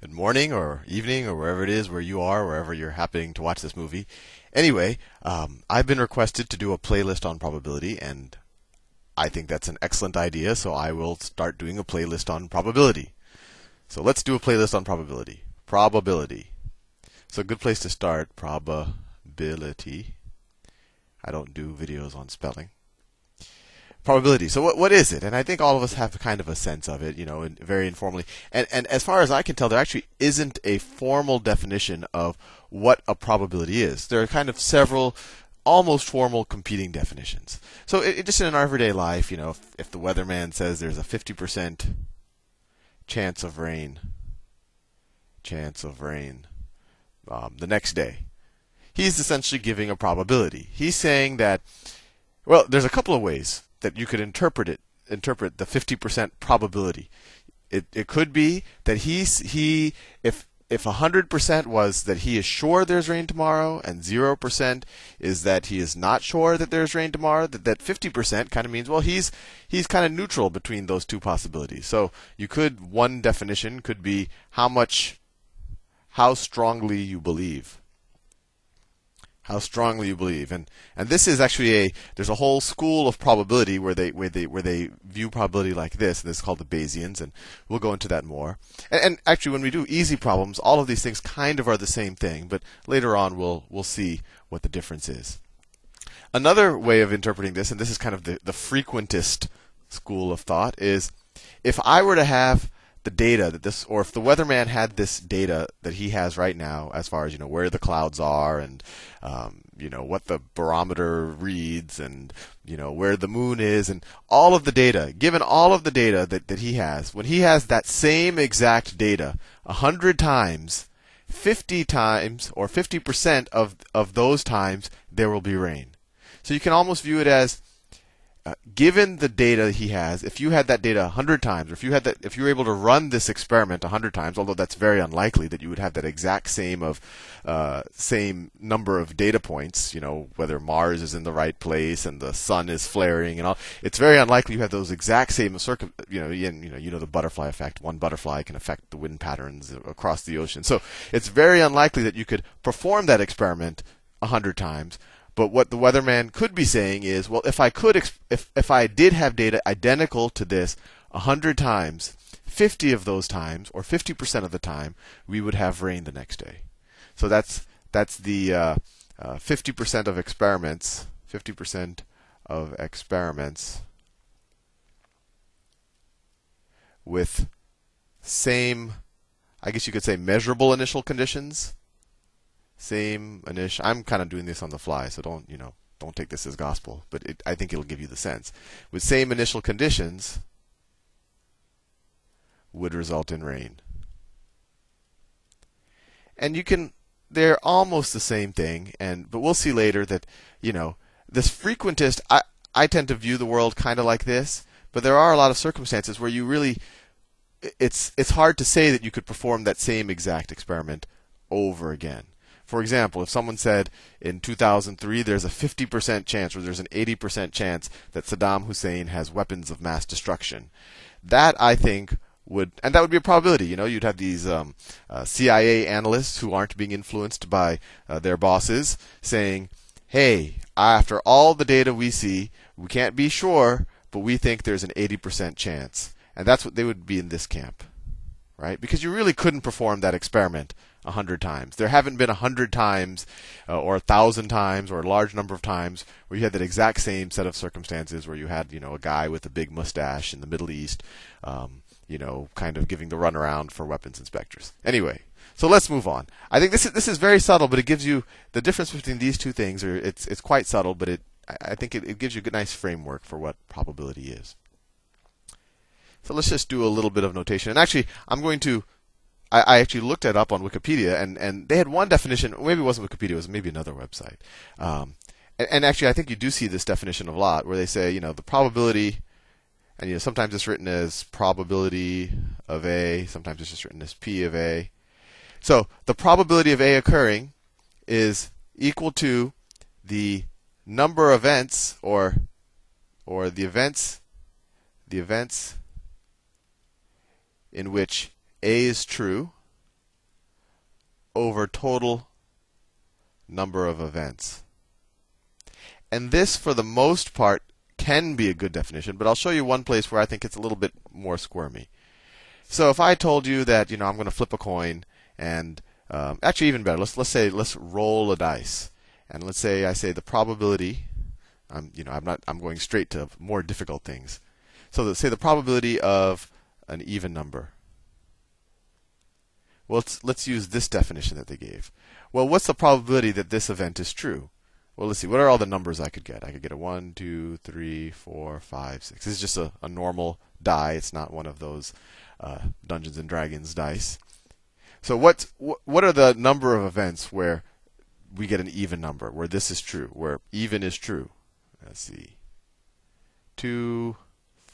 good morning or evening or wherever it is where you are, wherever you're happening to watch this movie. Anyway, um, I've been requested to do a playlist on probability, and I think that's an excellent idea, so I will start doing a playlist on probability. So let's do a playlist on probability. Probability. So a good place to start, probability. I don't do videos on spelling probability. So what what is it? And I think all of us have kind of a sense of it, you know, very informally. And and as far as I can tell, there actually isn't a formal definition of what a probability is. There are kind of several almost formal competing definitions. So it, it just in our everyday life, you know, if, if the weatherman says there's a 50% chance of rain, chance of rain um, the next day, he's essentially giving a probability. He's saying that, well, there's a couple of ways that you could interpret it, interpret the 50% probability. It, it could be that he's, he, if, if 100% was that he is sure there's rain tomorrow and 0% is that he is not sure that there's rain tomorrow, that, that 50% kind of means, well, he's, he's kind of neutral between those two possibilities. So you could, one definition could be how much, how strongly you believe how strongly you believe. And and this is actually a there's a whole school of probability where they where they where they view probability like this, and this is called the Bayesians, and we'll go into that more. And, and, actually, when we do easy problems, all of these things kind of are the same thing, but later on we'll we'll see what the difference is. Another way of interpreting this, and this is kind of the, the frequentist school of thought, is if I were to have the data that this, or if the weatherman had this data that he has right now, as far as you know where the clouds are and um, you know what the barometer reads and you know where the moon is and all of the data, given all of the data that, that he has, when he has that same exact data a hundred times, fifty times or fifty percent of of those times there will be rain. So you can almost view it as uh, given the data he has, if you had that data 100 times, or if you had that, if you were able to run this experiment 100 times, although that's very unlikely that you would have that exact same of uh, same number of data points, you know, whether Mars is in the right place and the sun is flaring and all, it's very unlikely you have those exact same circum, you know, and you know, you know the butterfly effect. One butterfly can affect the wind patterns across the ocean, so it's very unlikely that you could perform that experiment 100 times. But what the weatherman could be saying is, well, if I could, if if I did have data identical to this hundred times, 50 of those times, or 50% of the time, we would have rain the next day. So that's that's the uh, uh, 50% of experiments, 50% of experiments with same, I guess you could say, measurable initial conditions same initial. I'm kind of doing this on the fly, so don't you know don't take this as gospel, but it, I think it'll give you the sense. With same initial conditions, would result in rain. And you can they're almost the same thing, and but we'll see later that you know this frequentist. I I tend to view the world kind of like this, but there are a lot of circumstances where you really it's it's hard to say that you could perform that same exact experiment over again. For example, if someone said in 2003 there's a 50% chance or there's an 80% chance that Saddam Hussein has weapons of mass destruction, that I think would, and that would be a probability. You know, you'd have these um, uh, CIA analysts who aren't being influenced by uh, their bosses saying, "Hey, after all the data we see, we can't be sure, but we think there's an 80% chance." And that's what they would be in this camp, right? Because you really couldn't perform that experiment a hundred times. There haven't been a hundred times, uh, or a thousand times, or a large number of times where you had that exact same set of circumstances where you had, you know, a guy with a big mustache in the Middle East, um, you know, kind of giving the runaround for weapons inspectors. Anyway, so let's move on. I think this is this is very subtle, but it gives you the difference between these two things. Or it's it's quite subtle, but it I think it, it gives you a good, nice framework for what probability is. So let's just do a little bit of notation. And actually, I'm going to I, I, actually looked it up on Wikipedia, and, and they had one definition. Maybe it wasn't Wikipedia; it was maybe another website. Um, and, and, actually, I think you do see this definition a lot, where they say, you know, the probability, and you know, sometimes it's written as probability of A, sometimes it's just written as P of A. So the probability of A occurring is equal to the number of events, or or the events, the events in which a is true over total number of events. And this, for the most part, can be a good definition, but I'll show you one place where I think it's a little bit more squirmy. So if I told you that, you know, I'm going to flip a coin, and um, actually even better, let's let's say let's roll a dice, and let's say I say the probability. I'm you know I'm not I'm going straight to more difficult things. So let's say the probability of an even number. Well, let's, let's use this definition that they gave. Well, what's the probability that this event is true? Well, let's see. What are all the numbers I could get? I could get a 1, 2, 3, 4, 5, 6. This is just a, a normal die. It's not one of those uh, Dungeons and Dragons dice. So what what are the number of events where we get an even number, where this is true, where even is true? Let's see. 2,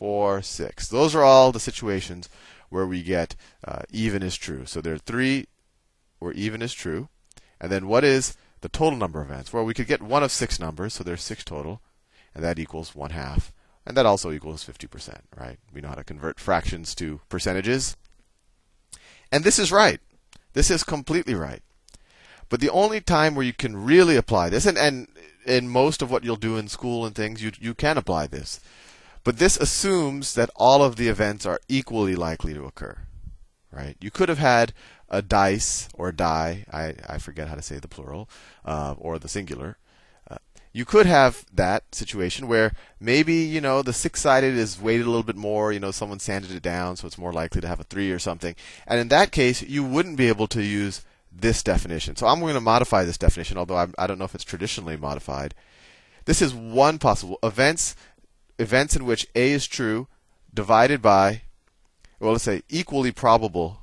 4, 6. Those are all the situations where we get uh, even is true. So there are three where even is true. And then what is the total number of events? Well, we could get one of six numbers, so there's six total, and that equals one half. And that also equals 50%, right? We know how to convert fractions to percentages. And this is right. This is completely right. But the only time where you can really apply this, and, and in most of what you'll do in school and things, you, you can apply this. But this assumes that all of the events are equally likely to occur. Right? You could have had a dice or die, I, I forget how to say the plural, uh, or the singular. Uh, you could have that situation where maybe, you know, the six sided is weighted a little bit more, you know, someone sanded it down, so it's more likely to have a three or something. And in that case, you wouldn't be able to use this definition. So I'm going to modify this definition, although I'm, I do not know if it's traditionally modified. This is one possible events events in which A is true divided by, well, let's say equally probable,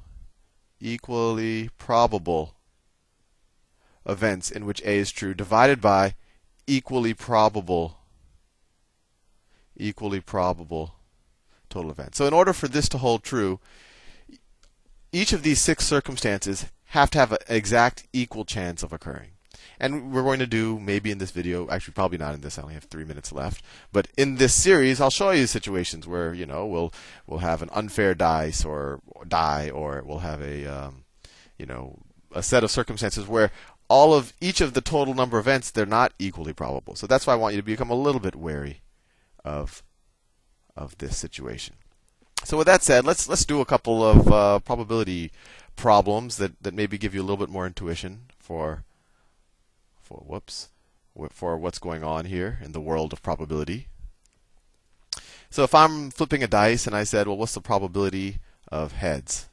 equally probable events in which A is true divided by equally probable, equally probable total events. So in order for this to hold true, each of these six circumstances have to have an exact equal chance of occurring. And we're going to do maybe in this video, actually probably not in this. I only have three minutes left. But in this series, I'll show you situations where you know we'll we'll have an unfair dice or, die, or we'll have a um, you know a set of circumstances where all of each of the total number of events they're not equally probable. So that's why I want you to become a little bit wary of of this situation. So with that said, let's let's do a couple of uh, probability problems that, that maybe give you a little bit more intuition for for whoops for what's going on here in the world of probability. So if I'm flipping a dice and I said, well, what's the probability of heads?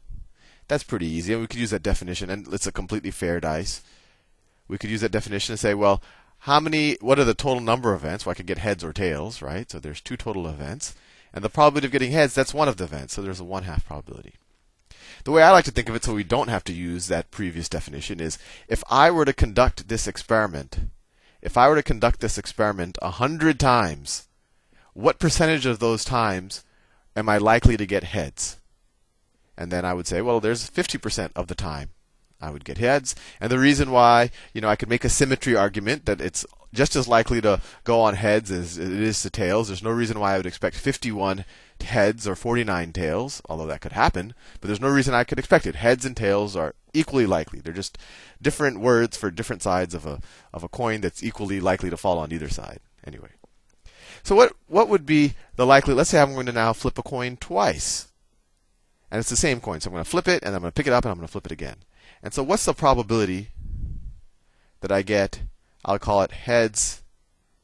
That's pretty easy. And we could use that definition, and it's a completely fair dice. We could use that definition and say, well, how many, what are the total number of events? Well, I could get heads or tails, right? So there's two total events. And the probability of getting heads, that's one of the events. So there's a one half probability. The way I like to think of it, so we don't have to use that previous definition, is if I were to conduct this experiment, if I were to conduct this experiment a hundred times, what percentage of those times am I likely to get heads? And then I would say, well, there's 50% of the time I would get heads. And the reason why, you know, I could make a symmetry argument that it's just as likely to go on heads as it is to tails. There's no reason why I would expect 51 heads or 49 tails, although that could happen, but there's no reason I could expect it. Heads and tails are equally likely. They're just different words for different sides of a of a coin that's equally likely to fall on either side. Anyway. So what what would be the likely let's say I'm going to now flip a coin twice. And it's the same coin. So I'm going to flip it and I'm going to pick it up and I'm going to flip it again. And so what's the probability that I get I'll call it heads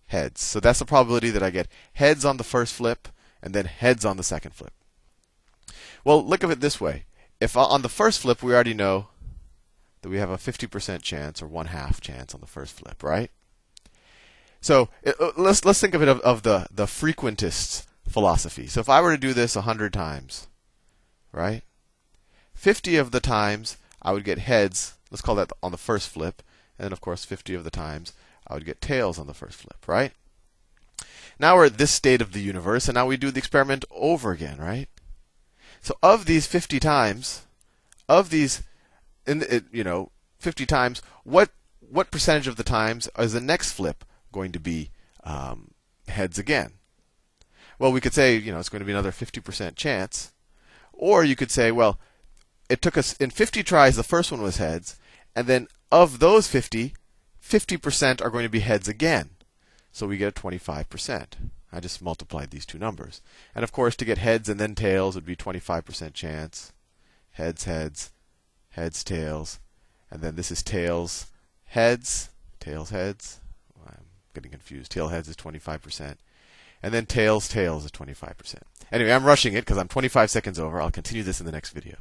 heads. So that's the probability that I get heads on the first flip and then heads on the second flip. Well, look at it this way. If on the first flip we already know that we have a 50% chance or one half chance on the first flip, right? So uh, let's let's think of it of, of the the frequentist philosophy. So if I were to do this 100 times, right? 50 of the times I would get heads, let's call that on the first flip, and then of course 50 of the times I would get tails on the first flip, right? Now we're at this state of the universe, and now we do the experiment over again, right? So of these 50 times, of these, in you know, 50 times, what what percentage of the times is the next flip going to be um, heads again? Well, we could say, you know, it's going to be another 50% chance, or you could say, well, it took us in 50 tries, the first one was heads, And then of those 50, 50% are going to be heads again. So we get a 25%. I just multiplied these two numbers. And of course, to get heads and then tails would be 25% chance. Heads, heads, heads, tails. And then this is tails, heads, tails, heads. I'm getting confused. Tail heads is 25%. And then tails, tails is 25%. Anyway, I'm rushing it because I'm 25 seconds over. I'll continue this in the next video.